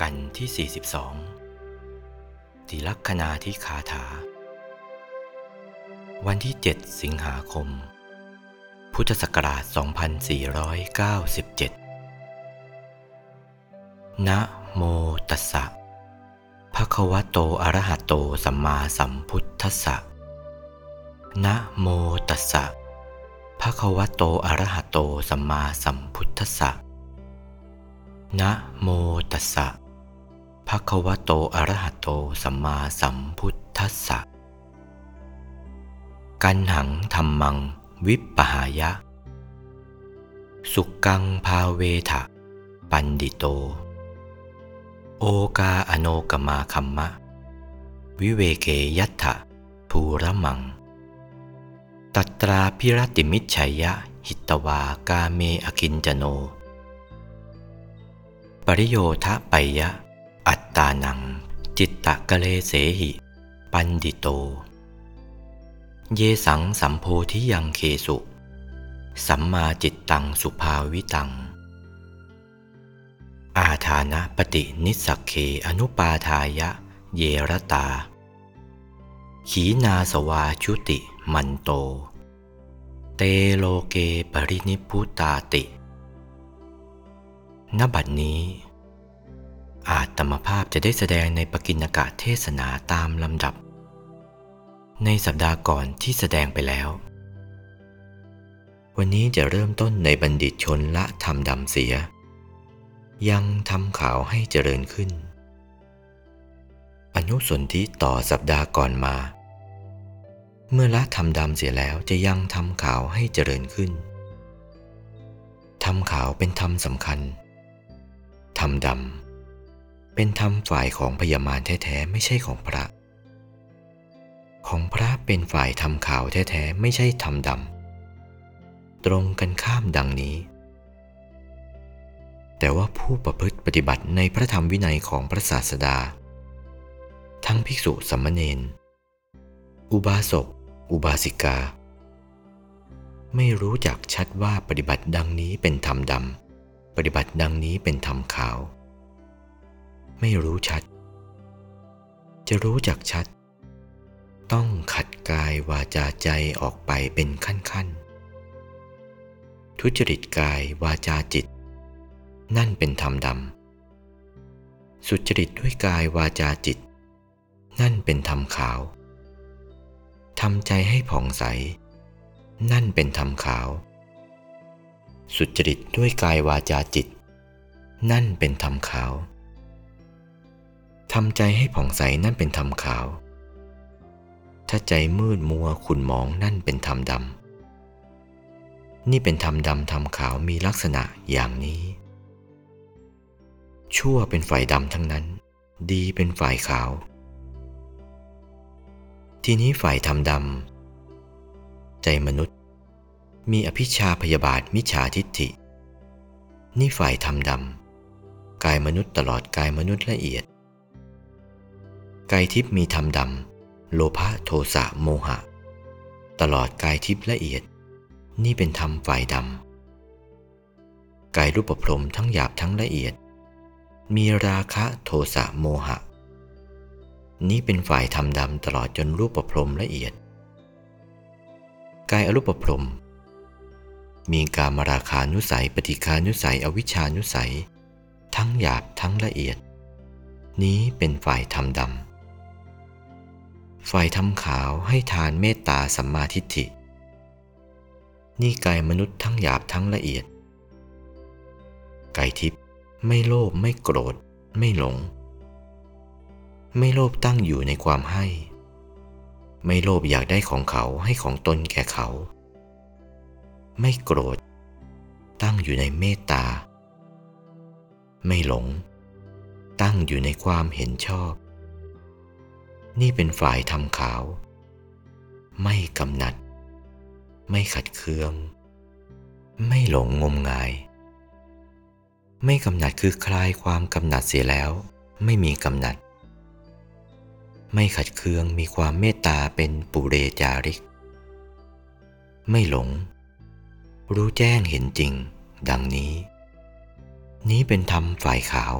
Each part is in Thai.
กันที่ 42ติลักษณาที่คาถา วันที่ 7 สิงหาคม พุทธศักราช 2497 นะโมตัสสะภะคะวะโตอะระหะโตสัมมาสัมพุทธัสสะนะโมตัสสะภะคะวะโตอะระหะโตสัมมาสัมพุทธัสสะนะโมตัสสะ ภะควโตอระหะโตสัมมาสัมพุทธัสสะ กันหังธรรมังวิปปหายะ สุกังภาเวทะ ปันดิโต โอกาอโนกมาคัมมะ วิเวเกยัตถะภูระมัง ตัตราพิรติมิจฉัยยะ หิตวากาเมอคินจโน ปริโยทะไปยะ อัตตานัง จิตตะกะเลเสหิ ปันดิโต เยสังสัมโพธิยังเคสุ สัมมาจิตตังสุภาวิตัง อาทานะปฏินิสสกเคอนุปาทายะ เยรตา ขีนาสวาชุติมันโต เตโลเกปรินิพุตาติ ณบัดนี้ อาจตมภาพจะได้แสดงในปกิณกะเทศนาตามลำดับ ในสัปดาห์ก่อนที่แสดงไปแล้ว วันนี้จะเริ่มต้นในบัณฑิตชนละทำดำเสีย ยังทำขาวให้เจริญขึ้น อนุสนธิต่อสัปดาห์ก่อนมา เมื่อละทำดำเสียแล้วจะยังทำขาวให้เจริญขึ้นทำขาวเป็นธรรมสำคัญทำดำ เป็นธรรมฝ่ายของพยามารแท้ๆไม่ใช่ของพระ ของพระเป็นฝ่ายทำขาวแท้ๆไม่ใช่ทำดำตรงกันข้ามดังนี้ แต่ว่าผู้ประพฤติปฏิบัติในพระธรรมวินัยของพระศาสดา ทั้งภิกษุสัมมเนนอุบาสก อุบาสิกา ไม่รู้จักชัดว่าปฏิบัติดังนี้เป็นธรรมดำปฏิบัติดังนี้เป็นธรรมขาว ไม่รู้ชัด จะรู้จักชัด ต้องขัดกายวาจาใจออกไปเป็นขั้นๆ ทุจริตกายวาจาจิต นั่นเป็นธรรมดำ สุจริตด้วยกายวาจาจิต นั่นเป็นธรรมขาวทำใจให้ผ่องใส นั่นเป็นธรรมขาว สุจริตด้วยกายวาจาจิต นั่นเป็นธรรมขาว ทำใจให้ผ่องใสนั่นเป็นธรรมขาว ถ้าใจมืดมัวขุ่นหมองนั่นเป็นธรรมดำ นี่เป็นธรรมดำธรรมขาวมีลักษณะอย่างนี้ ชั่วเป็นฝ่ายดำทั้งนั้น ดีเป็นฝ่ายขาว ทีนี้ฝ่ายธรรมดำใจมนุษย์ มีอภิชาพยาบาทมิจฉาทิฏฐิ นี่ฝ่ายธรรมดำกายมนุษย์ตลอดกายมนุษย์ละเอียด กายทิพย์มีธรรมดำ โลภะโทสะโมหะ ตลอดกายทิพย์ละเอียด นี่เป็นธรรมฝ่ายดำ กายรูปพรมทั้งหยาบทั้งละเอียด มีราคะโทสะโมหะ นี้เป็นฝ่ายทำดำตลอดจนรูปประพรมละเอียด กายอรูปประพรม มีการมราคานุสัยปฏิคานุสัยอวิชานุสัย ทั้งหยาบทั้งละเอียดนี้เป็นฝ่ายทำดำ ฝ่ายทำขาวให้ทานเมตตาสัมมาทิฏฐิ นี่กายมนุษย์ทั้งหยาบทั้งละเอียด กายทิพย์ไม่โลภไม่โกรธ ไม่หลง ไม่โลภตั้งอยู่ในความให้ ไม่โลภอยากได้ของเขาให้ของตนแก่เขา ไม่โกรธ ตั้งอยู่ในเมตตา ไม่หลง ตั้งอยู่ในความเห็นชอบ นี่เป็นฝ่ายทำขาว ไม่กำหนัด ไม่ขัดเคือง ไม่หลงงมงาย ไม่กำหนัดคือคลายความกำหนัดเสียแล้ว ไม่มีกำหนัด ไม่ขัดเคืองมีความเมตตาเป็นปุเรจาริก ไม่หลง รู้แจ้งเห็นจริง ดังนี้ นี้เป็นธรรมฝ่ายขาว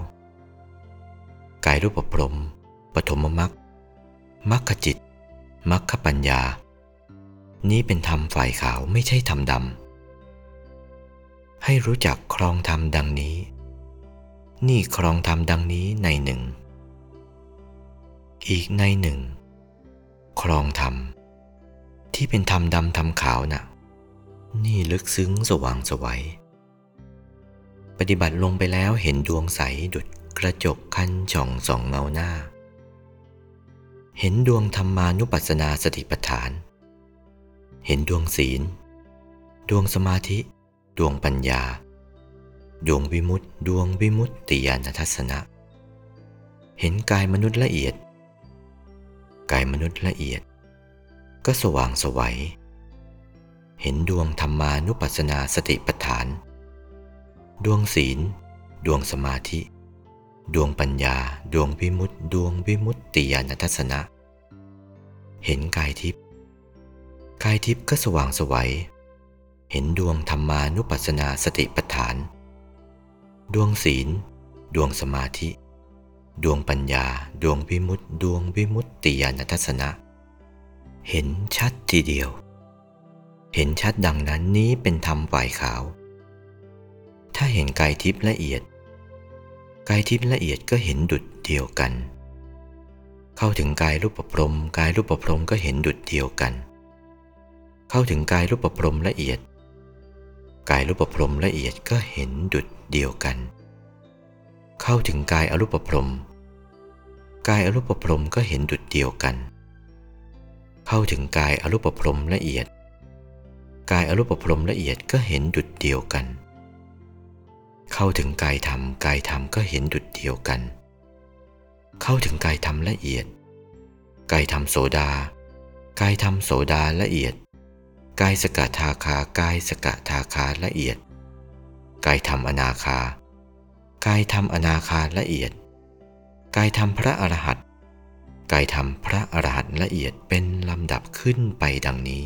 กายรูปพรมปฐมมรรค มรรคจิตมรรคปัญญา นี้เป็นธรรมฝ่ายขาวไม่ใช่ธรรมดำ ให้รู้จักครองธรรมดังนี้ นี่ครองธรรมดังนี้ในหนึ่ง อีกในหนึ่ง ครองธรรม ที่เป็นธรรมดำธรรมขาวนะ่ะ นี่ลึกซึ้งสว่างสวัยปฏิบัติลงไปแล้วเห็นดวงใสดุดกระจกคันช่องสองเงาหน้า เห็นดวงธรรมานุปัสสนาสติปัฏฐาน เห็นดวงศีล ดวงสมาธิ ดวงปัญญา ดวงวิมุตติ ดวงวิมุตติญาณทัศนะ เห็นกายมนุษย์ละเอียด กายมนุษย์ละเอียด ก็สว่างสวัย เห็นดวงธรรมานุปัสสนาสติปัฏฐาน ดวงศีล ดวงสมาธิ ดวงปัญญา ดวงวิมุตติ ดวงวิมุตติญาณทัศนะ เห็นกายทิพย์ กายทิพย์ก็สว่างสวัย เห็นดวงธรรมานุปัสสนาสติปัฏฐาน ดวงศีล ดวงสมาธิ ดวงปัญญา ดวงวิมุตติ ดวงวิมุตติญาณทัศนะ เห็นชัดทีเดียว เห็นชัดดังนั้นนี้เป็นธรรมฝ่ายขาว ถ้าเห็นกายทิพย์ละเอียด กายทิพย์ละเอียดก็เห็นดุดเดียวกัน เข้าถึงกายรูปประพรมกายรูปประพรมก็เห็นดุดเดียวกัน เข้าถึงกายรูปประพรมละเอียด กายรูปประพรมละเอียดก็เห็นดุดเดียวกัน เข้าถึงกายอรูปประพรมกายอรูปประพรมก็เห็นดุดเดียวกัน เข้าถึงกายอรูปประพรมละเอียด กายอรูปประพรมละเอียดก็เห็นดุดเดียวกัน เข้าถึงกายธรรมกายธรรมก็เห็นดุจเดียวกัน เข้าถึงกายธรรมละเอียด กายธรรมโสดา กายธรรมโสดาละเอียด กายสกทาคากายสกทาคาละเอียด กายธรรมอนาคา กายธรรมอนาคาละเอียด กายธรรมพระอรหันต์กายธรรมพระอรหันต์ละเอียดเป็นลำดับขึ้นไปดังนี้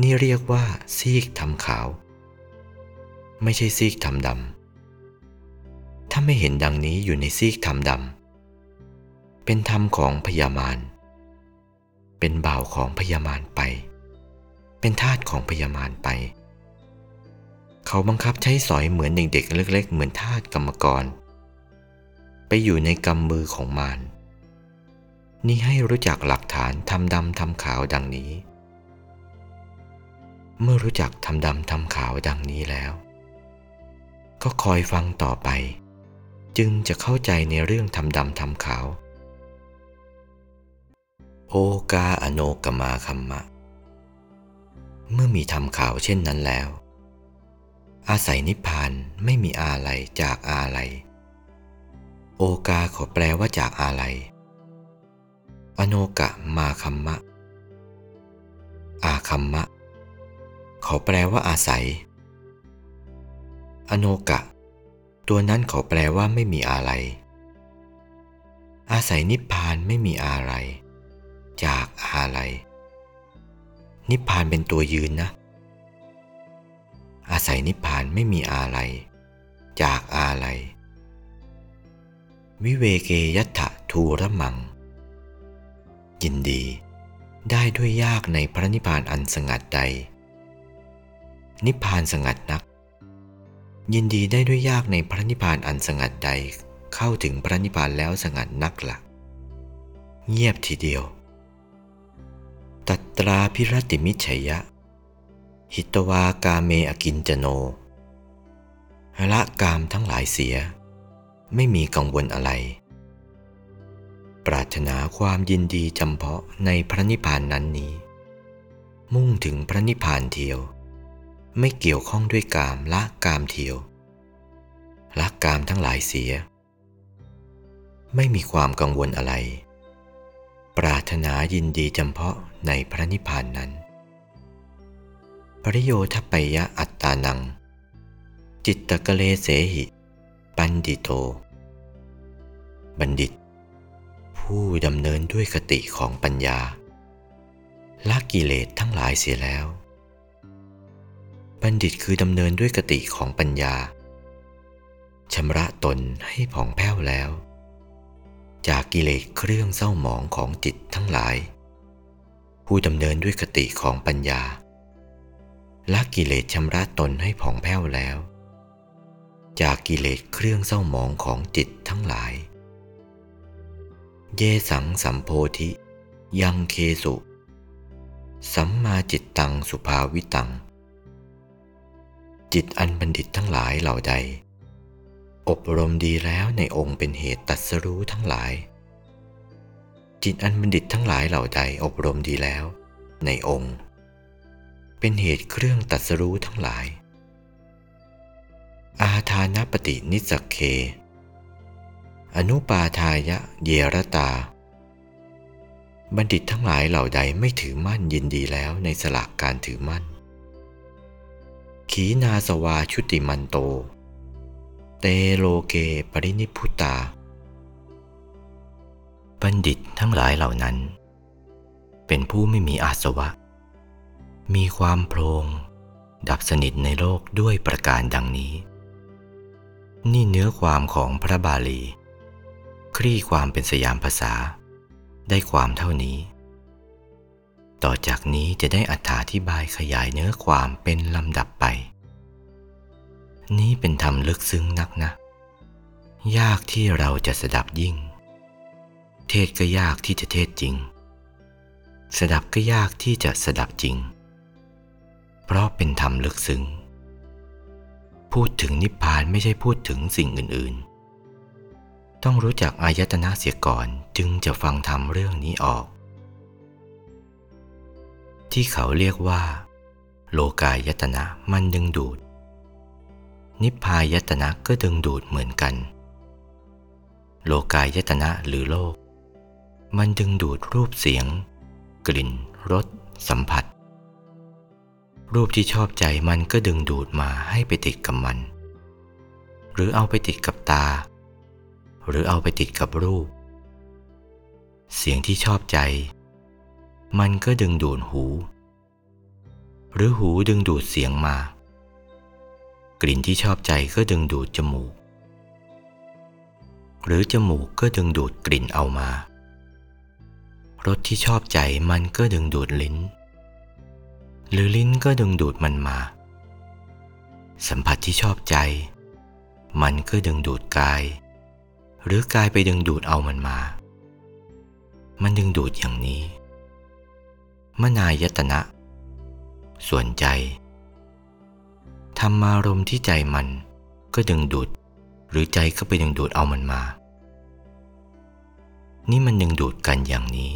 นี่เรียกว่าซีกธรรมขาว ไม่ใช่ซีกทำดำถ้าไม่เห็นดังนี้อยู่ในซีกทำดำเป็นธรรมของพญามารเป็นบ่าวของพญามารไป เป็นทาสของพญามารไป เขาบังคับใช้สอยเหมือนเด็กๆเล็กๆ เหมือนทาสกรรมกร ไปอยู่ในกำมือของมารนี่ให้รู้จักหลักฐานทำดำทำขาวดังนี้ เมื่อรู้จักทำดำทำขาวดังนี้แล้ว ก็คอยฟังต่อไป จึงจะเข้าใจในเรื่องทำดำทำขาว โอกาอโนกมาคัมมะ เมื่อมีทำขาวเช่นนั้นแล้ว อาศัยนิพพานไม่มีอาลัยจากอาลัยโอกาขอแปลว่าจากอาลัยอโนกะมาคัมมะ อาคัมมะ ขอแปลว่าอาศัย อโนกะ ตัวนั้นเขาแปลว่าไม่มีอะไร อาศัยนิพพานไม่มีอะไร จากอะไร นิพพานเป็นตัวยืนนะ อาศัยนิพพานไม่มีอะไร จากอะไร วิเวเกยัตถะทูระมัง ยินดี ได้ด้วยยากในพระนิพพานอันสงัดใด นิพพานสงัดนัก ยินดีได้ด้วยยากในพระนิพพานอันสงัดใดเข้าถึงพระนิพพานแล้วสงัดนักละเงียบทีเดียว ตัตราพิรติมิชัยะ หิตวากาเมอกินจโนละกามทั้งหลายเสีย ไม่มีกังวลอะไร ปรารถนาความยินดีจำเพาะในพระนิพพานนั้นนี้ มุ่งถึงพระนิพพานเทียว ไม่เกี่ยวข้องด้วยกามละกามเทียวละกามทั้งหลายเสีย ไม่มีความกังวลอะไร ปรารถนายินดีจำเพาะในพระนิพพานนั้น ปริโยทปยะอัตตานัง จิตตะกเลเสหิ ปันดิโต บัณฑิต ผู้ดำเนินด้วยคติของปัญญาละกิเลสทั้งหลายเสียแล้ว บัณฑิตคือดำเนินด้วยกติของปัญญาชำระตนให้ผ่องแผ้วแล้ว จากกิเลสเครื่องเศร้าหมองของจิตทั้งหลาย ผู้ดำเนินด้วยคติของปัญญาละกิเลสชำระตนให้ผ่องแผ้วแล้ว จากกิเลสเครื่องเศร้าหมองของจิตทั้งหลาย เยสังสัมโพธิ ยังเคสุ สัมมาจิตตังสุภาวิตัง จิตอันบัณฑิตทั้งหลายเหล่าใด อบรมดีแล้วในองค์เป็นเหตุตัดสรู้ทั้งหลาย จิตอันบัณฑิตทั้งหลายเหล่าใดอบรมดีแล้วในองค์ เป็นเหตุเครื่องตัดสรู้ทั้งหลาย อาทานปฏินิสกเค อนุปาทายะเยรตา บัณฑิตทั้งหลายเหล่าใดไม่ถือมั่นยินดีแล้วในสลากการถือมั่น ขีนาสวาชุติมันโต เตโลเกปรินิพุตา บัณฑิตทั้งหลายเหล่านั้น เป็นผู้ไม่มีอาสวะ มีความโพลงดับสนิทในโลกด้วยประการดังนี้ นี่เนื้อความของพระบาลี คลี่ความเป็นสยามภาษา ได้ความเท่านี้ ต่อจากนี้จะได้อธิบายขยายเนื้อความเป็นลำดับไป นี้เป็นธรรมลึกซึ้งนักนะ ยากที่เราจะสดับยิ่ง เทศก็ยากที่จะเทศจริง สดับก็ยากที่จะสดับจริง เพราะเป็นธรรมลึกซึ้ง พูดถึงนิพพานไม่ใช่พูดถึงสิ่งอื่นๆ ต้องรู้จักอายตนะเสียก่อนจึงจะฟังธรรมเรื่องนี้ออก ที่เขาเรียกว่า โลกายตนะมันดึงดูด นิพพายตนะก็ดึงดูดเหมือนกัน โลกายตนะหรือโลก มันดึงดูดรูปเสียง กลิ่นรสสัมผัส รูปที่ชอบใจมันก็ดึงดูดมาให้ไปติดกับมัน หรือเอาไปติดกับตา หรือเอาไปติดกับรูป เสียงที่ชอบใจ มันก็ดึงดูดหู หรือหูดึงดูดเสียงมา กลิ่นที่ชอบใจก็ดึงดูดจมูก หรือจมูกก็ดึงดูดกลิ่นเอามารสที่ชอบใจมันก็ดึงดูดลิ้น หรือลิ้นก็ดึงดูดมันมา สัมผัสที่ชอบใจ มันก็ดึงดูดกาย หรือกายไปดึงดูดเอามันมา มันดึงดูดอย่างนี้ มนายตนะ ส่วนใจ ธรรมารมที่ใจมันก็ดึงดูด หรือใจก็ไปดึงดูดเอามันมา นี่มันดึงดูดกันอย่างนี้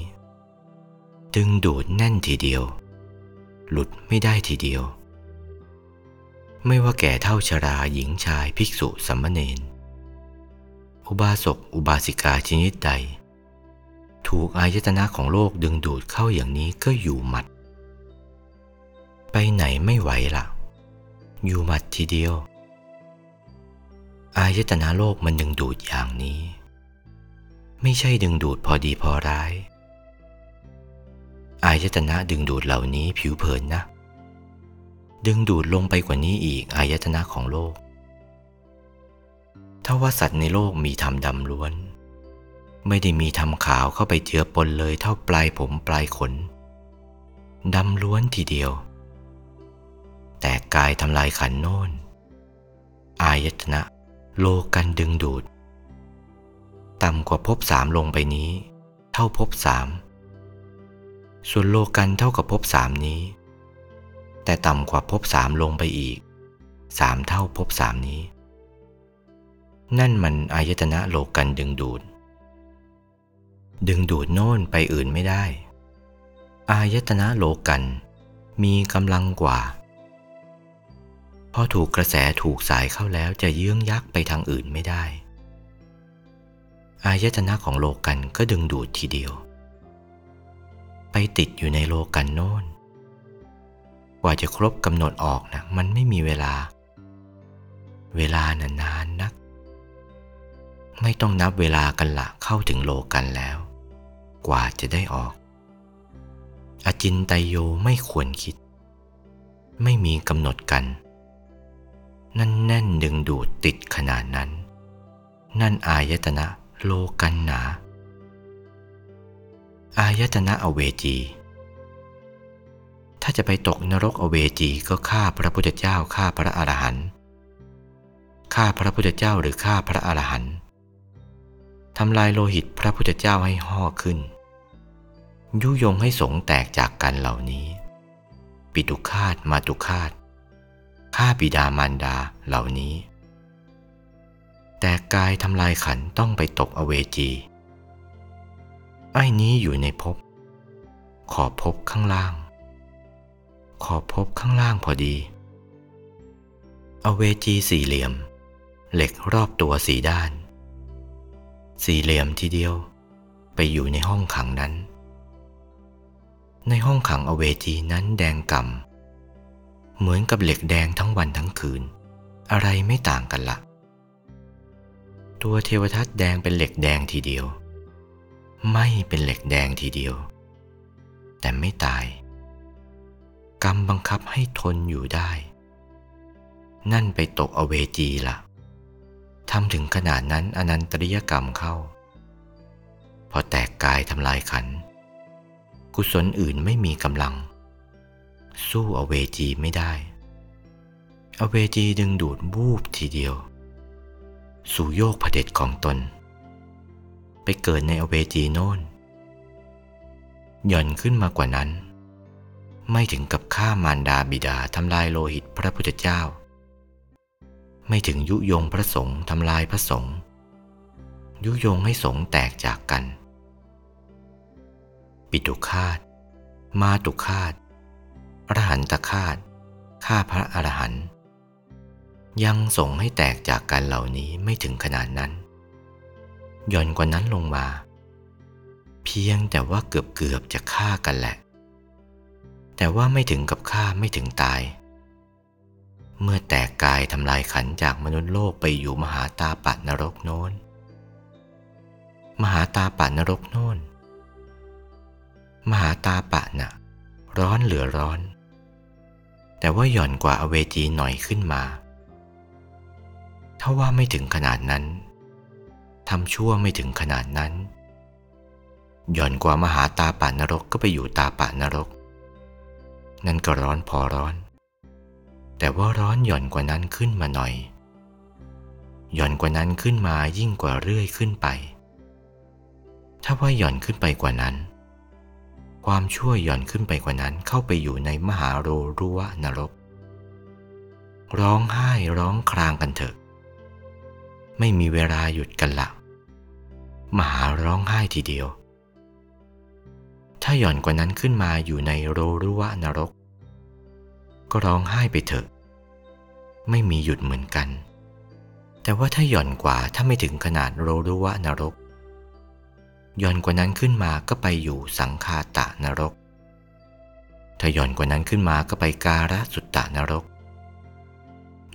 ดึงดูดแน่นทีเดียว หลุดไม่ได้ทีเดียว ไม่ว่าแก่เท่าชราหญิงชายภิกษุสัมมเนนอุบาสกอุบาสิกาชนิดใด ถูกอายตนะของโลกดึงดูดเข้าอย่างนี้ก็อยู่หมัด ไปไหนไม่ไหวละอยู่หมัดทีเดียว อายตนะโลกมันดึงดูดอย่างนี้ ไม่ใช่ดึงดูดพอดีพอร้าย อายตนะดึงดูดเหล่านี้ผิวเผินนะ ดึงดูดลงไปกว่านี้อีกอายตนะของโลก ถ้าว่าสัตว์ในโลกมีธรรมดำล้วน ไม่ได้มีธรรมขาวเข้าไปเจือปนเลยเท่าปลายผมปลายขนดำล้วนทีเดียว แต่กายทำลายขันโน่นอายตนะ โลกันดึงดูด ต่ำกว่าภพสามลงไปนี้ เท่าภพสาม ส่วนโลกันเท่ากับภพสามนี้ แต่ต่ำกว่าภพสามลงไปอีกสามเท่าภพสามนี้ นั่นมันอายตนะโลกันดึงดูด ดึงดูดโน่นไปอื่นไม่ได้ อายตนะโลกันมีกำลังกว่า พอถูกกระแสถูกสายเข้าแล้วจะเยื้องยักไปทางอื่นไม่ได้ อายตนะของโลกันก็ดึงดูดทีเดียว ไปติดอยู่ในโลกันโน้นกว่าจะครบกำหนดออกนะมันไม่มีเวลา เวลานานๆนนัก ไม่ต้องนับเวลากันละเข้าถึงโลกันแล้ว กว่าจะได้ออก อจินไตโยไม่ควรคิด ไม่มีกำหนดกัน นั่นแน่นดึงดูดติดขนาดนั้น นั่นอายตนะโลกันหนา อายตนะอเวจี ถ้าจะไปตกนรกอเวจีก็ฆ่าพระพุทธเจ้าฆ่าพระอรหันต์ฆ่าพระพุทธเจ้าหรือฆ่าพระอรหันต์ ทำลายโลหิตพระพุทธเจ้าให้ห่อขึ้น ยุยงให้สงแตกจากกันเหล่านี้ ปิตุคาตมาตุคาตฆ่าบิดามารดาเหล่านี้ แต่กายทำลายขันต้องไปตกอเวจี ไอ้นี้อยู่ในภพขอภพข้างล่าง ขอภพข้างล่างพอดี อเวจีสี่เหลี่ยม เหล็กรอบตัวสีด้าน สี่เหลี่ยมทีเดียว ไปอยู่ในห้องขังนั้น ในห้องขังอเวจีนั้นแดงกำเหมือนกับเหล็กแดงทั้งวันทั้งคืน อะไรไม่ต่างกันละตัวเทวทัตแดงเป็นเหล็กแดงทีเดียว ไม่เป็นเหล็กแดงทีเดียว แต่ไม่ตาย กรรมบังคับให้ทนอยู่ได้ นั่นไปตกอเวจีละ่ะ ทำถึงขนาดนั้นอนันตริยกรรมเข้า พอแตกกายทำลายขัน กุศลอื่นไม่มีกำลัง สู้อเวจีไม่ได้ อเวจีดึงดูดบูบทีเดียว สู่โยกผเด็จของตน ไปเกิดในอเวจีโน่นหย่อนขึ้นมากว่านั้น ไม่ถึงกับฆ่ามารดาบิดาทำลายโลหิตพระพุทธเจ้า ไม่ถึงยุยงพระสงฆ์ทำลายพระสงฆ์ยุยงให้สงฆ์แตกจากกัน ปิตุคาต มาตุคาตอรหันตคาตฆ่าพระอรหันต์ยังสงให้แตกจากกันเหล่านี้ไม่ถึงขนาดนั้นย่อนกว่านั้นลงมา เพียงแต่ว่าเกือบเกือบจะฆ่ากันแหละ แต่ว่าไม่ถึงกับฆ่าไม่ถึงตาย เมื่อแต กายทำลายขันจากมนุษย์โลกไปอยู่มหาตาปันรกโน้น มหาตาปันรกโน้น มหาตาปะนะ่ะ ร้อนเหลือร้อน แต่ว่าหย่อนกว่าอเวจีหน่อยขึ้นมา ถ้าว่าไม่ถึงขนาดนั้นทำชั่วไม่ถึงขนาดนั้น หย่อนกว่ามหาตาปานรกก็ไปอยู่ตาปานรก นั่นก็ร้อนพอร้อน แต่ว่าร้อนหย่อนกว่านั้นขึ้นมาหน่อย หย่อนกว่านั้นขึ้นมายิ่งกว่าเรื่อยขึ้นไป ถ้าว่าหย่อนขึ้นไปกว่านั้น ความชั่วหย่อนขึ้นไปกว่านั้นเข้าไปอยู่ในมหาโรรุวะนรก ร้องไห้ร้องครางกันเถอะ ไม่มีเวลาหยุดกันละมหาร้องไห้ทีเดียว ถ้าหย่อนกว่านั้นขึ้นมาอยู่ในโรรุวะนรก ก็ร้องไห้ไปเถอะ ไม่มีหยุดเหมือนกัน แต่ว่าถ้าหย่อนกว่าถ้าไม่ถึงขนาดโรรุวะนรกหย่อนกว่านั้นขึ้นมาก็ไปอยู่สังคาตะนรก ถ้าหย่อนกว่านั้นขึ้นมาก็ไปการะสุตตะนรก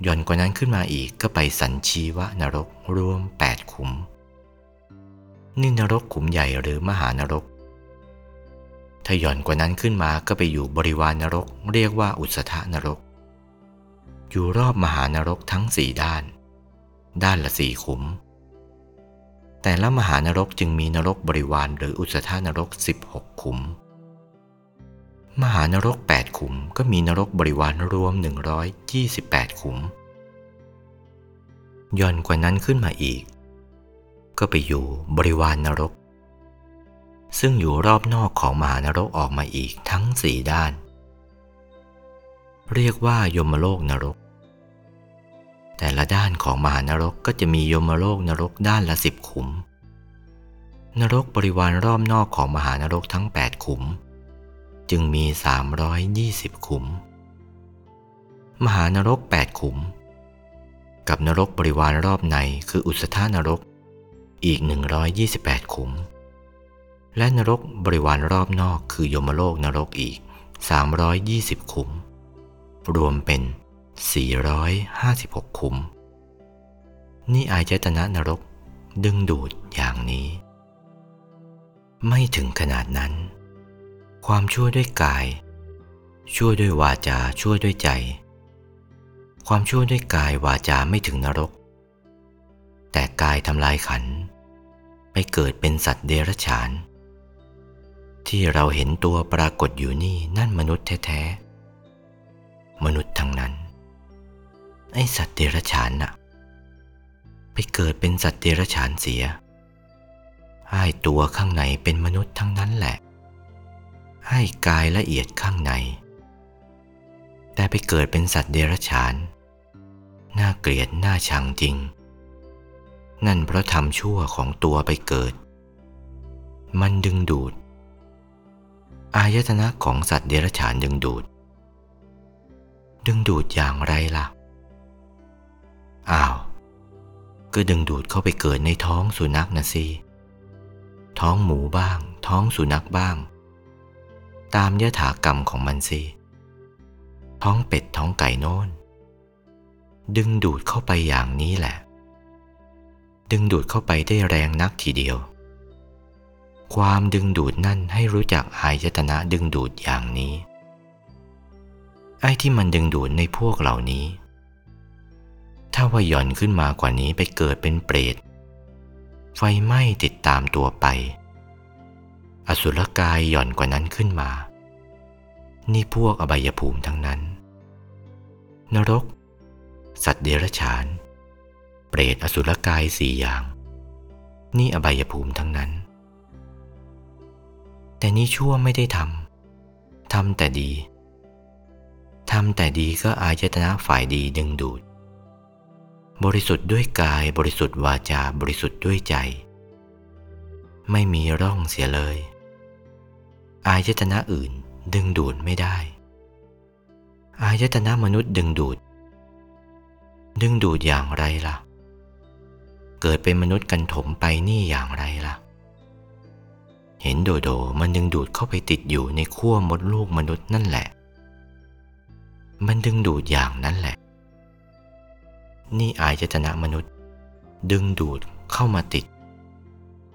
หย่อนกว่านั้นขึ้นมาอีกก็ไปสัญชีวะนรกรวมแปดขุม นี่นรกขุมใหญ่หรือมหานรก ถ้าหย่อนกว่านั้นขึ้นมาก็ไปอยู่บริวารนรก เรียกว่าอุสธานรก อยู่รอบมหานรกทั้งสี่ด้าน ด้านละสี่ขุม แต่ละมหานรกจึงมีนรกบริวารหรืออุสธานรกสิบหกขุม มหานรกแปดขุมก็มีนรกบริวารรวมหนึ่งร้อยยี่สิบแปดขุมย่อนกว่านั้นขึ้นมาอีก ก็ไปอยู่บริวารนรก ซึ่งอยู่รอบนอกของมหานรกออกมาอีกทั้งสี่ด้าน เรียกว่ายมโลกนรก แต่ละด้านของมหานรกก็จะมียมโลกนรกด้านละสิบขุม นรกบริวารรอบนอกของมหานรกทั้ง 8 ขุม จึงมี 320 ขุม มหานรก 8 ขุม กับนรกบริวารรอบในคืออุสธานรกอีก 128 ขุม และนรกบริวารรอบนอกคือยมโลกนรกอีก 320 ขุม รวมเป็น 456 ขุม นี่อายจตนะนรกดึงดูดอย่างนี้ ไม่ถึงขนาดนั้น ความชั่วด้วยกาย ชั่วด้วยวาจาชั่วด้วยใจ ความชั่วด้วยกายวาจาไม่ถึงนรก แต่กายทำลายขัน ไปเกิดเป็นสัตว์เดรัจฉาน ที่เราเห็นตัวปรากฏอยู่นี่นั่นมนุษย์แท้ๆ มนุษย์ทั้งนั้น ไอสัตว์เดรัจฉานน่ะ ไปเกิดเป็นสัตว์เดรัจฉานเสียให้ตัวข้างในเป็นมนุษย์ทั้งนั้นแหละให้กายละเอียดข้างใน แต่ไปเกิดเป็นสัตว์เดรัจฉาน น่าเกลียดน่าชังจริง นั่นเพราะทำชั่วของตัวไปเกิด มันดึงดูด อายตนะของสัตว์เดรัจฉานดึงดูด ดึงดูดอย่างไรล่ะ อ้าว ก็ดึงดูดเข้าไปเกิดในท้องสุนัขนะสิ ท้องหมูบ้าง ท้องสุนัขบ้าง ตามยถากรรมของมันสิ ท้องเป็ดท้องไก่โน้น ดึงดูดเข้าไปอย่างนี้แหละ ดึงดูดเข้าไปได้แรงนักทีเดียว ความดึงดูดนั่นให้รู้จักอายตนะดึงดูดอย่างนี้ ไอ้ที่มันดึงดูดในพวกเหล่านี้ ถ้าว่าหย่อนขึ้นมากว่านี้ไปเกิดเป็นเปรต ไฟไหม้ติดตามตัวไป อสุรกายหย่อนกว่านั้นขึ้นมา นี่พวกอบายภูมิทั้งนั้น นรก สัตว์เดรัจฉาน เปรตอสุรกายสี่อย่าง นี่อบายภูมิทั้งนั้น แต่นี่ชั่วไม่ได้ทำ ทำแต่ดี ทำแต่ดีก็อายตนะฝ่ายดีดึงดูด บริสุทธิ์ด้วยกายบริสุทธิ์วาจาบริสุทธิ์ด้วยใจ ไม่มีร่องเสียเลย อายตนะอื่นดึงดูดไม่ได้ อายตนะมนุษย์ดึงดูด ดึงดูดอย่างไรล่ะ เกิดเป็นมนุษย์กันถมไปนี่อย่างไรล่ะ เห็นโดโดมันดึงดูดเข้าไปติดอยู่ในขั้วมดลูกมนุษย์นั่นแหละ มันดึงดูดอย่างนั้นแหละ นี่อายตนะมนุษย์ ดึงดูดเข้ามาติด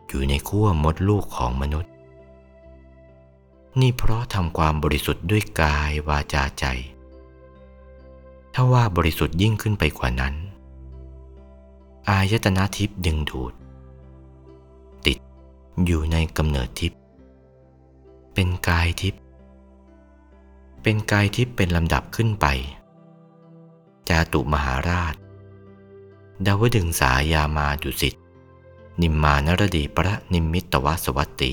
อยู่ในขั้วมดลูกของมนุษย์ นี่เพราะทำความบริสุทธิ์ด้วยกายวาจาใจ ถ้าว่าบริสุทธิ์ยิ่งขึ้นไปกว่านั้น อายตนะทิพย์ดึงดูด อยู่ในกำเนิดทิพย์เป็นกายทิพย์เป็นกายทิพย์เป็นลำดับขึ้นไป จาตุมหาราช ดาวดึงสายามาดุสิต นิมมานรดีประนิมมิตวสวัตตี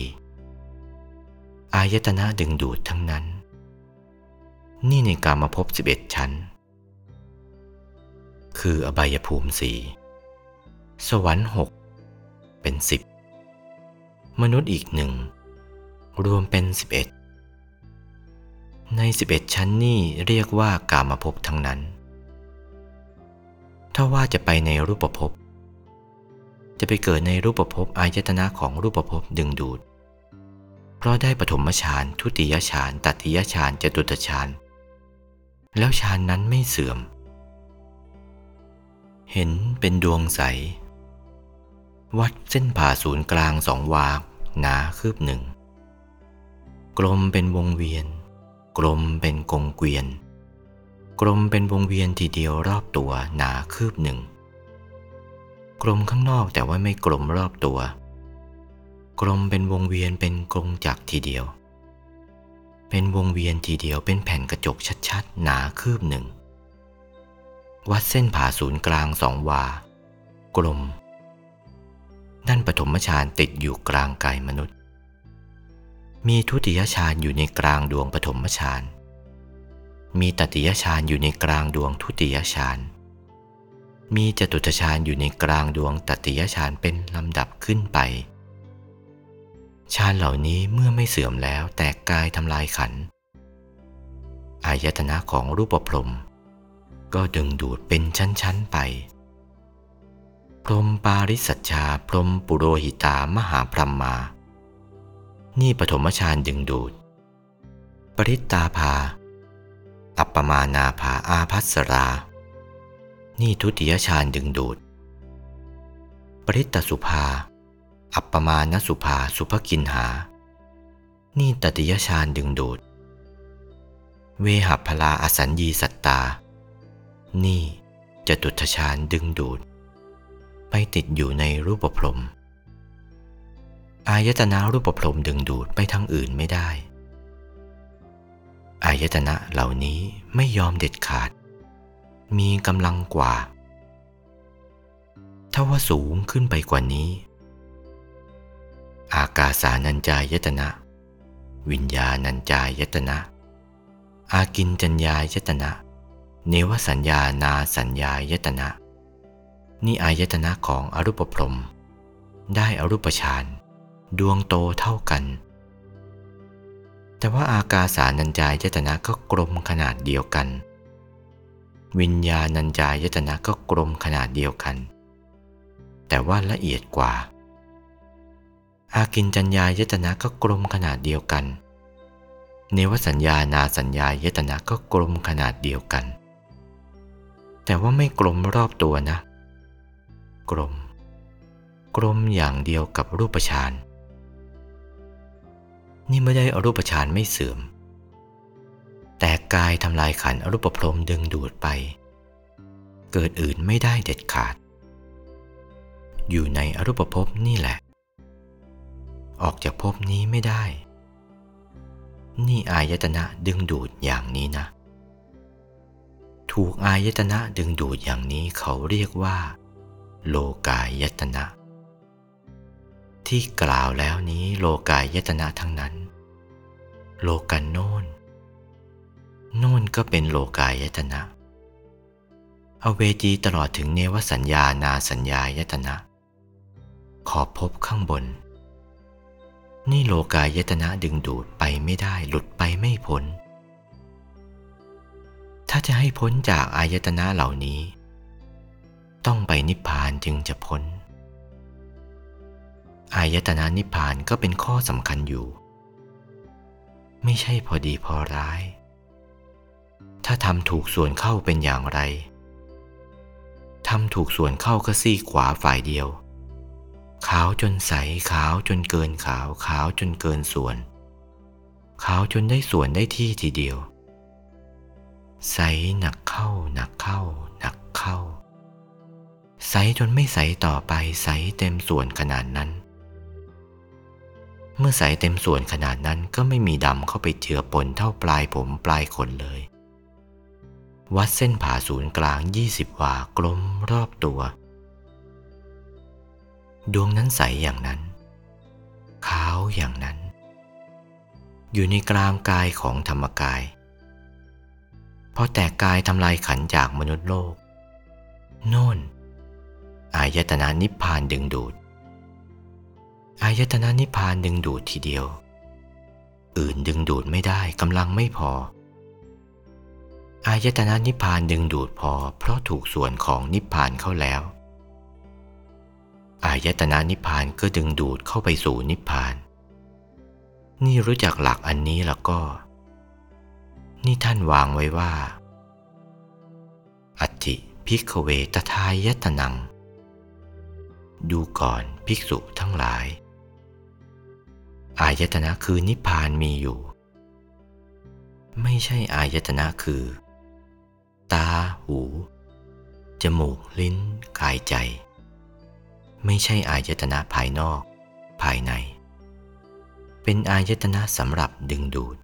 อายตนะดึงดูดทั้งนั้น นี่ในการมาพบสิบเอ็ดชั้น คืออบายภูมิสี่สวรรค์หกเป็นสิบ มนุษย์อีกหนึ่ง รวมเป็นสิบเอ็ดในสิบเอ็ดชั้นนี่เรียกว่ากามาภพทั้งนั้น ถ้าว่าจะไปในรูปภพ จะไปเกิดในรูปภพอายตนะของรูปภพดึงดูด เพราะได้ปฐมฌานทุติยฌานตติยฌานจตุตฌานแล้วฌานนั้นไม่เสื่อม เห็นเป็นดวงใส วัดเส้นผ่าศูนย์กลางสองวา หนาคืบหนึ่ง กลมเป็นวงเวียน กลมเป็นกงเกวียน กลมเป็นวงเวียนทีเดียวรอบตัวหนาคืบหนึ่ง กลมข้างนอกแต่ว่าไม่กลมรอบตัว กลมเป็นวงเวียนเป็นกรงจักรทีเดียว เป็นวงเวียนทีเดียวเป็นแผ่นกระจกชัดๆ หนาคืบหนึ่ง วัดเส้นผ่าศูนย์กลางสองวา กลม นั่นปฐมฌานติดอยู่กลางกายมนุษย์ มีทุติยฌานอยู่ในกลางดวงปฐมฌาน มีตติยฌานอยู่ในกลางดวงทุติยฌาน มีจตุตฌานอยู่ในกลางดวงตติยฌานเป็นลำดับขึ้นไป ฌานเหล่านี้เมื่อไม่เสื่อมแล้วแตกกายทำลายขัน อายตนะของรูปพรมก็ดึงดูดเป็นชั้นๆไป รมปาริสัชชาพรมปุโรหิตามหาพรหมมา นี่ปฐมฌานดึงดูด ปริตตาภา อัปปมานาภาอาพัสรา นี่ทุติยฌานดึงดูด ปริตตสุภา อัปปมานสุภาสุภกินหา นี่ตติยฌานดึงดูด เวหัพลาอสัญญีสัตตา นี่จะตุทฌานดึงดูด ไปติดอยู่ในรูปพรมอายตนะรูปพรมดึงดูดไปทางอื่นไม่ได้ อายตนะเหล่านี้ไม่ยอมเด็ดขาด มีกำลังกว่า ถ้าว่าสูงขึ้นไปกว่านี้ อากาสานัญจายตนะ วิญญาณัญจายตนะ อากินจัญญายตนะ เนวสัญญานาสัญญายตนะ นี่อายตนะของอรูปพรม ได้อรูปฌานดวงโตเท่ากัน แต่ว่าอากาสานัญจายตนะก็กลมขนาดเดียวกัน วิญญาณัญจายตนะก็กลมขนาดเดียวกัน แต่ว่าละเอียดกว่า อากินจัญญายตนะก็กลมขนาดเดียวกัน เนวสัญญานาสัญญายตนะก็กลมขนาดเดียวกัน แต่ว่าไม่กลมรอบตัวนะ กลม กลมอย่างเดียวกับรูปฌานนี่ไม่ได้อรูปฌานไม่เสื่อม แต่กายทำลายขันอรูปพรมดึงดูดไป เกิดอื่นไม่ได้เด็ดขาด อยู่ในอรูปภพนี่แหละ ออกจากภพนี้ไม่ได้ นี่อายตนะดึงดูดอย่างนี้นะ ถูกอายตนะดึงดูดอย่างนี้เขาเรียกว่า โลกายตนะ ที่กล่าวแล้วนี้โลกายตนะทั้งนั้น โลกันโน่นโน่นก็เป็นโลกายตนะ เอาเวจีตลอดถึงเนวสัญญานาสัญญายตนะ ขอบพบข้างบน นี่โลกายตนะดึงดูดไปไม่ได้หลุดไปไม่พ้น ถ้าจะให้พ้นจากอายตนะเหล่านี้ ต้องไปนิพพานจึงจะพ้น อายตนะนิพพานก็เป็นข้อสำคัญอยู่ ไม่ใช่พอดีพอร้าย ถ้าทำถูกส่วนเข้าเป็นอย่างไรทำถูกส่วนเข้าก็ซี่ขวาฝ่ายเดียว ขาวจนใสขาวจนเกินขาวขาวจนเกินส่วน ขาวจนได้ส่วนได้ที่ทีเดียว ใสหนักเข้าหนักเข้าหนักเข้า ใสจนไม่ใสต่อไปใสเต็มส่วนขนาดนั้น เมื่อใสเต็มส่วนขนาดนั้นก็ไม่มีดำเข้าไปเจือปนเท่าปลายผมปลายขนเลย วัดเส้นผ่าศูนย์กลาง 20 วากลมรอบตัว ดวงนั้นใสอย่างนั้น ขาวอย่างนั้น อยู่ในกลางกายของธรรมกายพอแตกกายทำลายขันจากมนุษย์โลก โน่น อายตนะนิพพานดึงดูด อายตนะนิพพานดึงดูดทีเดียว อื่นดึงดูดไม่ได้กำลังไม่พอ อายตนะนิพพานดึงดูดพอ เพราะถูกส่วนของนิพพานเข้าแล้ว อายตนะนิพพานก็ดึงดูดเข้าไปสู่นิพพาน นี่รู้จักหลักอันนี้แล้วก็ นี่ท่านวางไว้ว่า อัติพิกเวตทายตนัง ดูก่อนภิกษุทั้งหลาย อายตนะคือนิพพานมีอยู่ ไม่ใช่อายตนะคือ ตา หู จมูก ลิ้น กายใจ ไม่ใช่อายตนะภายนอก ภายใน เป็นอายตนะสำหรับดึงดูด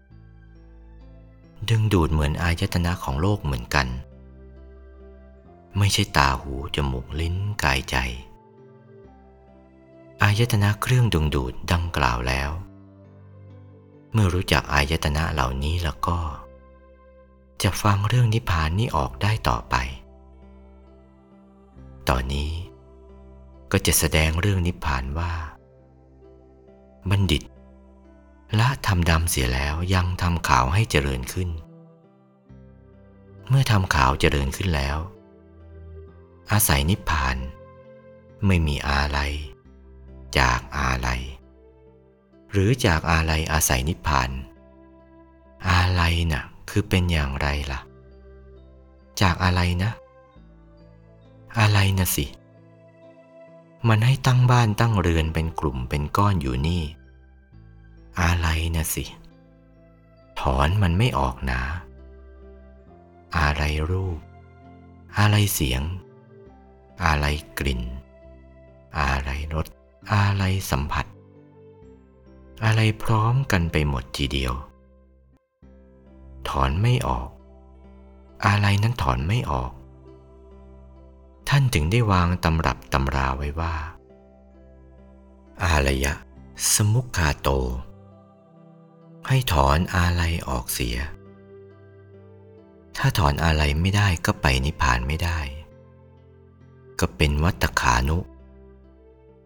ดึงดูดเหมือนอายตนะของโลกเหมือนกัน ไม่ใช่ตา หู จมูก ลิ้น กายใจ อายตนะเครื่องดึงดูดดังกล่าวแล้ว เมื่อรู้จักอายตนะเหล่านี้แล้วก็ จะฟังเรื่องนิพพานนี้ออกได้ต่อไป ตอนนี้ก็จะแสดงเรื่องนิพพานว่า บัณฑิต ละทำดำเสียแล้วยังทำขาวให้เจริญขึ้น เมื่อทำขาวเจริญขึ้นแล้ว อาศัยนิพพาน ไม่มีอะไร จากอะไรหรือจากอะไรอาศัยนิพพานอะไรนะ่ะคือเป็นอย่างไรล่ะ จากอะไรนะ อะไรนะสิ มันให้ตั้งบ้านตั้งเรือนเป็นกลุ่มเป็นก้อนอยู่นี่ อะไรนะสิ ถอนมันไม่ออกนะอะไรรูป อะไรเสียง อะไรกลิ่น อะไรรส อะไรสัมผัส อะไรพร้อมกันไปหมดทีเดียว ถอนไม่ออก อะไรนั้นถอนไม่ออก ท่านถึงได้วางตำรับตำราไว้ว่า อารยะ สมุขคาโต ให้ถอนอาลัยออกเสีย ถ้าถอนอาลัยไม่ได้ก็ไปนิพพานไม่ได้ ก็เป็นวัตขานุ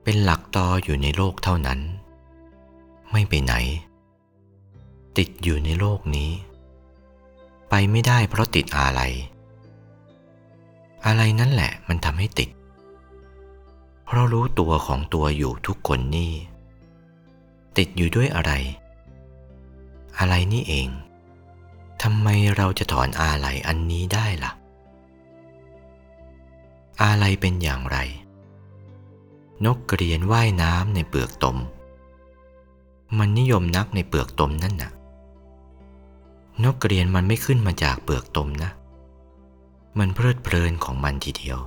เป็นหลักตออยู่ในโลกเท่านั้น ไม่ไปไหน ติดอยู่ในโลกนี้ ไปไม่ได้เพราะติดอะไร อะไรนั่นแหละมันทำให้ติด เพราะรู้ตัวของตัวอยู่ทุกคนนี่ ติดอยู่ด้วยอะไร อะไรนี่เองทำไมเราจะถอนอาลัยอันนี้ได้ล่ะ อาลัยเป็นอย่างไร นกกระเรียนว่ายน้ำในเปลือกตม มันนิยมนักในเปลือกตมนั่นน่ะ นกกระเรียนมันไม่ขึ้นมาจากเปลือกตมนะ มันเพลิดเพลินของมันทีเดียว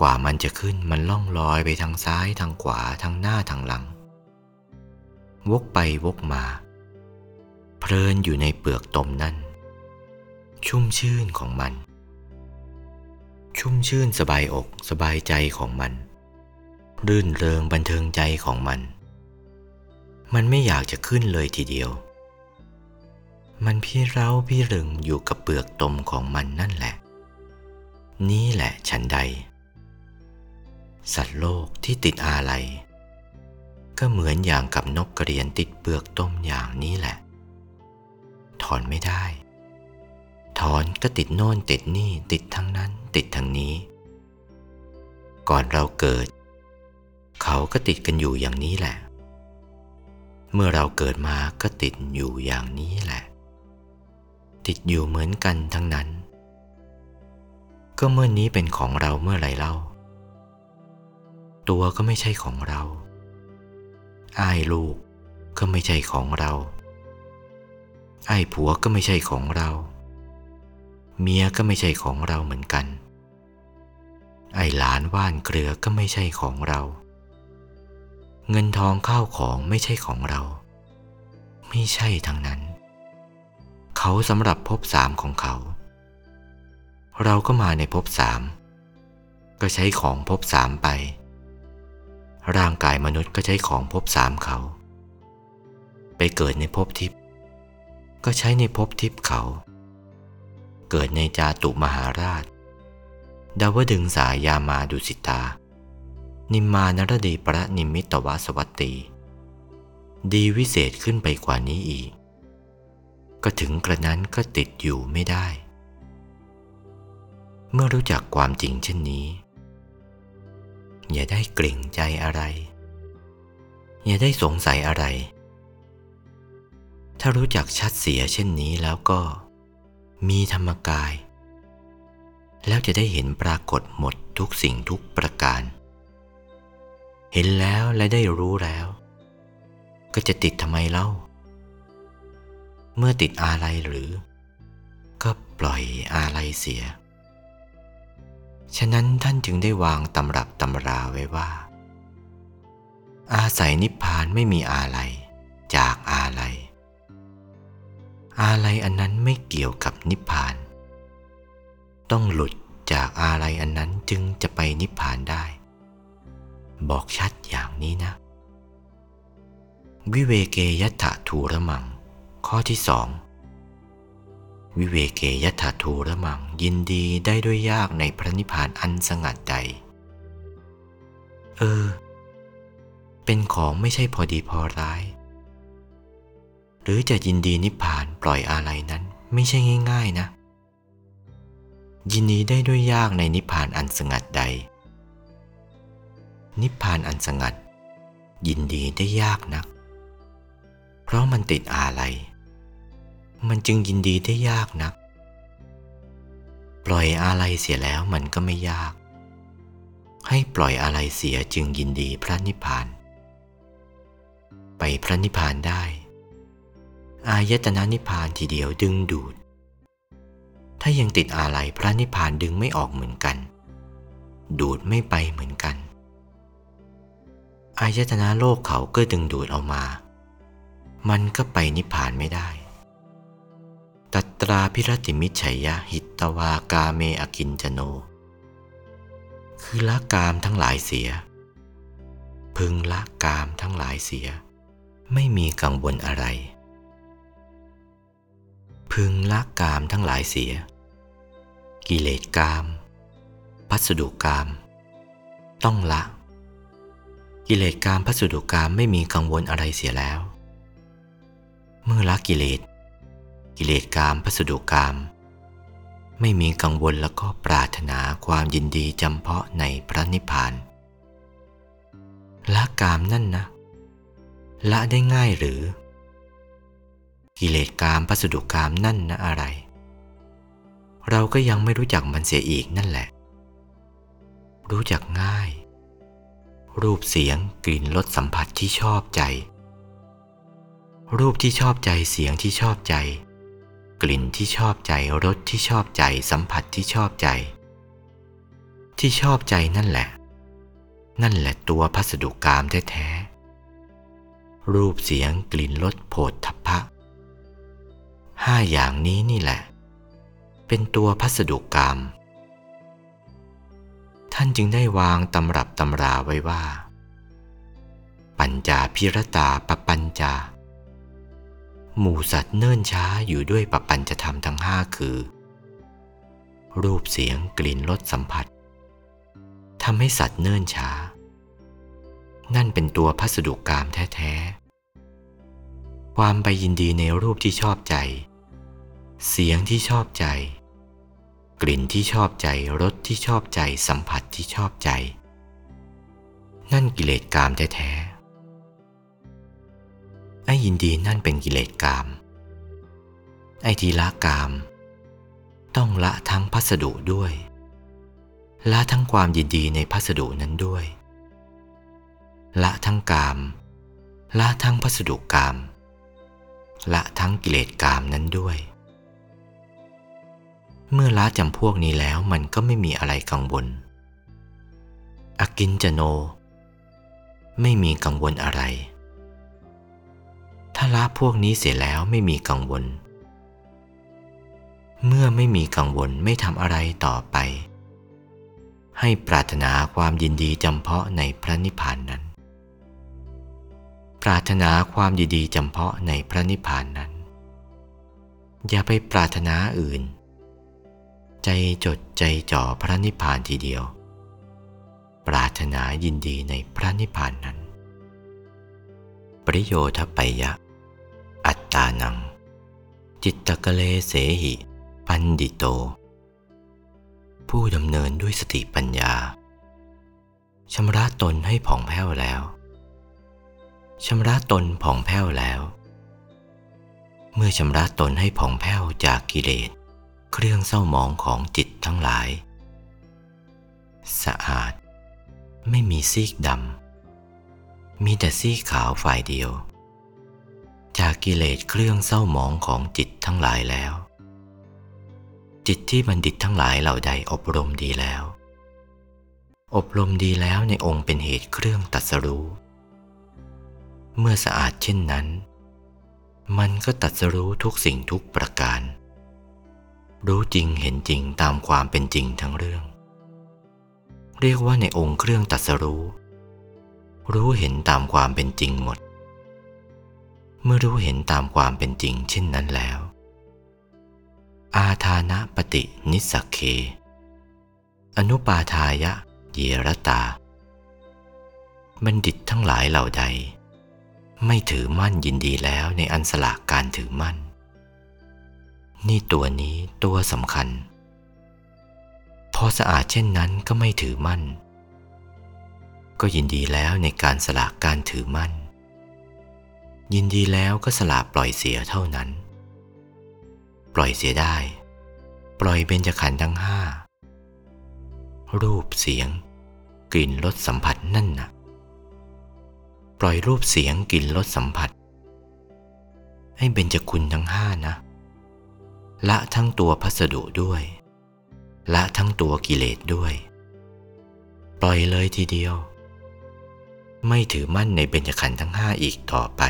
กว่ามันจะขึ้นมันล่องลอยไปทางซ้ายทางขวาทางหน้าทางหลัง วกไปวกมา เพลินอยู่ในเปลือกตมนั่น ชุ่มชื่นของมัน ชุ่มชื่นสบายอกสบายใจของมัน รื่นเริงบันเทิงใจของมัน มันไม่อยากจะขึ้นเลยทีเดียว มันพี่เร้าพี่รึงอยู่กับเปลือกตมของมันนั่นแหละ นี่แหละฉันใด สัตว์โลกที่ติดอาลัยก็เหมือนอย่างกับนกกระเรียนติดเปลือกต้มอย่างนี้แหละ ถอนไม่ได้ ถอนก็ติดโน่นติดนี่ติดทั้งนั้นติดทั้งนี้ ก่อนเราเกิด เขาก็ติดกันอยู่อย่างนี้แหละ เมื่อเราเกิดมาก็ติดอยู่อย่างนี้แหละ ติดอยู่เหมือนกันทั้งนั้น ก็เมื่อนนี้เป็นของเราเมื่อไรเล่า ตัวก็ไม่ใช่ของเรา อ้ายลูกก็ไม่ใช่ของเรา ไอ้ผัวก็ไม่ใช่ของเรา เมียก็ไม่ใช่ของเราเหมือนกัน ไอ้หลานว่านเกลือก็ไม่ใช่ของเรา เงินทองข้าวของไม่ใช่ของเรา ไม่ใช่ทั้งนั้น เขาสำหรับภพสามของเขา เราก็มาในภพสามก็ใช้ของภพสามไป ร่างกายมนุษย์ก็ใช้ของภพสามเขา ไปเกิดในภพทิพย์ก็ใช้ในภพทิพย์เขา เกิดในจาตุมหาราช ดาวดึงสายามาดุสิตา นิมมานรดีประนิมิตวสวัตตี ดีวิเศษขึ้นไปกว่านี้อีก ก็ถึงกระนั้นก็ติดอยู่ไม่ได้ เมื่อรู้จักความจริงเช่นนี้ อย่าได้เกรงใจอะไร อย่าได้สงสัยอะไร ถ้ารู้จักชัดเสียเช่นนี้แล้วก็ มีธรรมกาย แล้วจะได้เห็นปรากฏหมดทุกสิ่งทุกประการ เห็นแล้วและได้รู้แล้ว ก็จะติดทำไมเล่า เมื่อติดอะไรหรือ ก็ปล่อยอะไรเสีย ฉะนั้นท่านจึงได้วางตำรับตำราไว้ว่า อาศัยนิพพานไม่มีอะไร จากอะไร อะไรอันนั้นไม่เกี่ยวกับนิพพาน ต้องหลุดจากอะไรอันนั้นจึงจะไปนิพพานได้ บอกชัดอย่างนี้นะ วิเวเกยัตถทูระมัง ข้อที่สองวิเวเกยัตถทูระมังยินดีได้ด้วยยากในพระนิพพานอันสงัดใด เออ เป็นของไม่ใช่พอดีพอร้าย หรือจะยินดีนิพพานปล่อยอะไรนั้นไม่ใช่ง่าย ๆนะ ยินดีได้ด้วยยากในนิพพานอันสงัดใด นิพพานอันสงัด ยินดีได้ยากนัก เพราะมันติดอะไรมันจึงยินดีได้ยากนัก ปล่อยอะไรเสียแล้วมันก็ไม่ยาก ให้ปล่อยอะไรเสียจึงยินดีพระนิพพาน ไปพระนิพพานได้ อายตนะนิพพานทีเดียวดึงดูด ถ้ายังติดอะไรพระนิพพานดึงไม่ออกเหมือนกันดูดไม่ไปเหมือนกัน อายตนะโลกเขาก็ดึงดูดเอามา มันก็ไปนิพพานไม่ได้ ตัตราพิรติมิจฉัยยะหิตวากาเมอกินจโน คือละกามทั้งหลายเสีย พึงละกามทั้งหลายเสีย ไม่มีกังวลอะไร พึงละกามทั้งหลายเสีย กิเลสกาม พัสดุกาม ต้องละ กิเลสกามพัสดุกามไม่มีกังวลอะไรเสียแล้ว เมื่อละกิเลส กิเลสกามพัสดุกาม ไม่มีกังวลแล้วก็ปรารถนาความยินดีจำเพาะในพระนิพพานละกามนั่นนะ ละได้ง่ายหรือ กิเลสกามพัสดุกามนั่นนะอะไร เราก็ยังไม่รู้จักมันเสียอีกนั่นแหละ รู้จักง่าย รูปเสียงกลิ่นรสสัมผัสที่ชอบใจ รูปที่ชอบใจเสียงที่ชอบใจ กลิ่นที่ชอบใจรสที่ชอบใจ สัมผัสที่ชอบใจ ที่ชอบใจนั่นแหละ นั่นแหละตัวพัสดุกามแท้ๆรูปเสียงกลิ่นรสโผฏฐัพพะห้าอย่างนี้นี่แหละ เป็นตัวพัสดุกรรม ท่านจึงได้วางตำรับตำราไว้ว่า ปัญจาพิรตาปปัญจา หมู่สัตว์เนิ่นช้าอยู่ด้วยปปัญจะธรรมทั้งห้าคือ รูปเสียงกลิ่นรสสัมผัสทำให้สัตว์เนิ่นช้า นั่นเป็นตัวพัสดุกรรมแท้ๆ ความไปยินดีในรูปที่ชอบใจ เสียงที่ชอบใจ ลิ่นที่ชอบใจรสที่ชอบใจสัมผัสที่ชอบใจ นั่นกิเลสกามแท้ๆไอ้ยินดีนั่นเป็นกิเลสกาม ไอ้ทีละกาม ต้องละทั้งพัสดุด้วย ละทั้งความยินดีในพัสดุนั้นด้วย ละทั้งกาม ละทั้งพัสดุกาม ละทั้งกิเลสกามนั้นด้วย เมื่อละจำพวกนี้แล้วมันก็ไม่มีอะไรกังวล อกินจโน ไม่มีกังวลอะไร ถ้าละพวกนี้เสียแล้วไม่มีกังวล เมื่อไม่มีกังวลไม่ทำอะไรต่อไป ให้ปรารถนาความยินดีจำเพาะในพระนิพพานนั้น ปรารถนาความยินดีจำเพาะในพระนิพพานนั้น อย่าไปปรารถนาอื่น ใจจดใจจ่อพระนิพพานทีเดียว ปรารถนายินดีในพระนิพพานนั้น ปริโยทปยะ อัตตานัง จิตตะกะเลเสหิ ปันดิโต ผู้ดำเนินด้วยสติปัญญาชำระตนให้ผ่องแผ้วแล้วชำระตนผ่องแผ้วแล้ว เมื่อชำระตนให้ผ่องแผ้วจากกิเลส เครื่องเศร้าหมองของจิตทั้งหลาย สะอาด ไม่มีซีกดำมีแต่ซีกขาวฝ่ายเดียว จากกิเลสเครื่องเศร้าหมองของจิตทั้งหลายแล้ว จิตที่บัณฑิตทั้งหลายเหล่าใดอบรมดีแล้ว อบรมดีแล้วในองค์เป็นเหตุเครื่องตัดสรู้ เมื่อสะอาดเช่นนั้น มันก็ตัดสรู้ทุกสิ่งทุกประการ รู้จริงเห็นจริงตามความเป็นจริงทั้งเรื่อง เรียกว่าในองค์เครื่องตัดสรู้ รู้เห็นตามความเป็นจริงหมด เมื่อรู้เห็นตามความเป็นจริงเช่นนั้นแล้ว อาทานะปฏินิสสเค อนุปาทายะเยรตา บัณฑิตทั้งหลายเหล่าใด ไม่ถือมั่นยินดีแล้วในอันสละการถือมั่น นี่ตัวนี้ตัวสำคัญ พอสะอาดเช่นนั้นก็ไม่ถือมั่น ก็ยินดีแล้วในการสละการถือมั่น ยินดีแล้วก็สละปล่อยเสียเท่านั้น ปล่อยเสียได้ ปล่อยเบญจขันธ์ทั้งห้ารูปเสียง กลิ่นรสสัมผัสนั่นนะ่ะ ปล่อยรูปเสียงกลิ่นรสสัมผัส ให้เบญจคุณทั้งห้านะ ละทั้งตัวพัสดุด้วย ละทั้งตัวกิเลสด้วย ปล่อยเลยทีเดียว ไม่ถือมั่นในเบญจขันธ์ทั้งห้าอีกต่อไป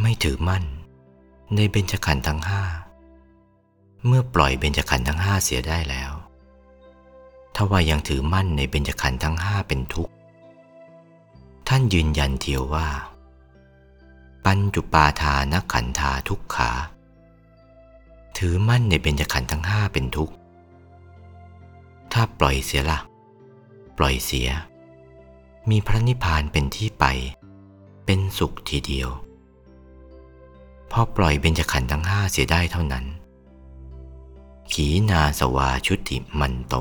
ไม่ถือมั่นในเบญจขันธ์ทั้งห้าเมื่อปล่อยเบญจขันธ์ทั้งห้าเสียได้แล้ว ถ้าว่ายังถือมั่นในเบญจขันธ์ทั้งห้าเป็นทุกข์ ท่านยืนยันเทียวว่า ปัญจุปาทานขันธาทุกขา ถือมั่นในเบญจขันธ์ทั้งห้าเป็นทุกข์ ถ้าปล่อยเสียละ่ะ ปล่อยเสีย มีพระนิพพานเป็นที่ไป เป็นสุขทีเดียว พอปล่อยเบญจขันธ์ทั้งห้าเสียได้เท่านั้น ขีนาสวาชุติมันโต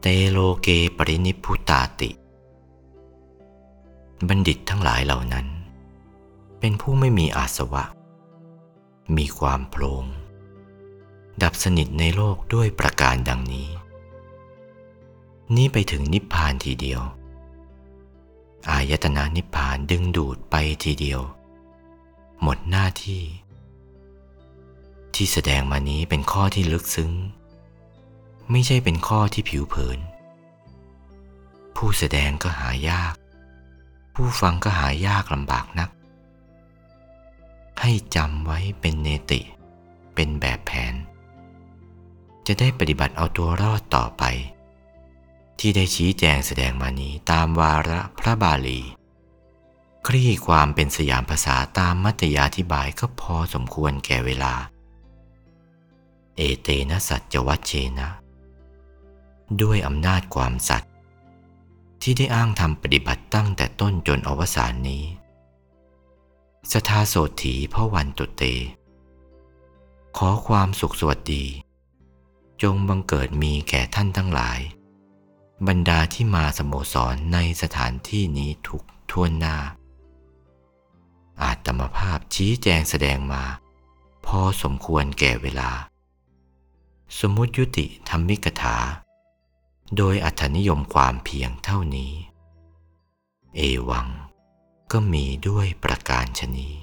เตโลเกปรินิพุตาติ บัณฑิตทั้งหลายเหล่านั้น เป็นผู้ไม่มีอาสวะ มีความโพลงดับสนิทในโลกด้วยประการดังนี้ นี้ไปถึงนิพพานทีเดียว อายตนะนิพพานดึงดูดไปทีเดียว หมดหน้าที่ ที่แสดงมานี้เป็นข้อที่ลึกซึ้ง ไม่ใช่เป็นข้อที่ผิวเผิน ผู้แสดงก็หายาก ผู้ฟังก็หายากลำบากนัก ให้จำไว้เป็นเนติ เป็นแบบแผน จะได้ปฏิบัติเอาตัวรอดต่อไป ที่ได้ชี้แจงแสดงมานี้ตามวาระพระบาลี คลี่ความเป็นสยามภาษาตามมัตยาธิบายก็พอสมควรแก่เวลา เอเตนะสัจวัชเชนะ ด้วยอำนาจความสัตย์ที่ได้อ้างทำปฏิบัติตั้งแต่ต้นจนอวสานนี้ สทาโสถีพระวันตุเต ขอความสุขสวัสดี จงบังเกิดมีแก่ท่านทั้งหลาย บรรดาที่มาสโมสรในสถานที่นี้ทุกทั่วหน้า อาตมภาพชี้แจงแสดงมา พอสมควรแก่เวลา สมมุติยุติธรรมิกถา โดยอัธนิยมความเพียงเท่านี้ เอวัง ก็มีด้วยประการชนี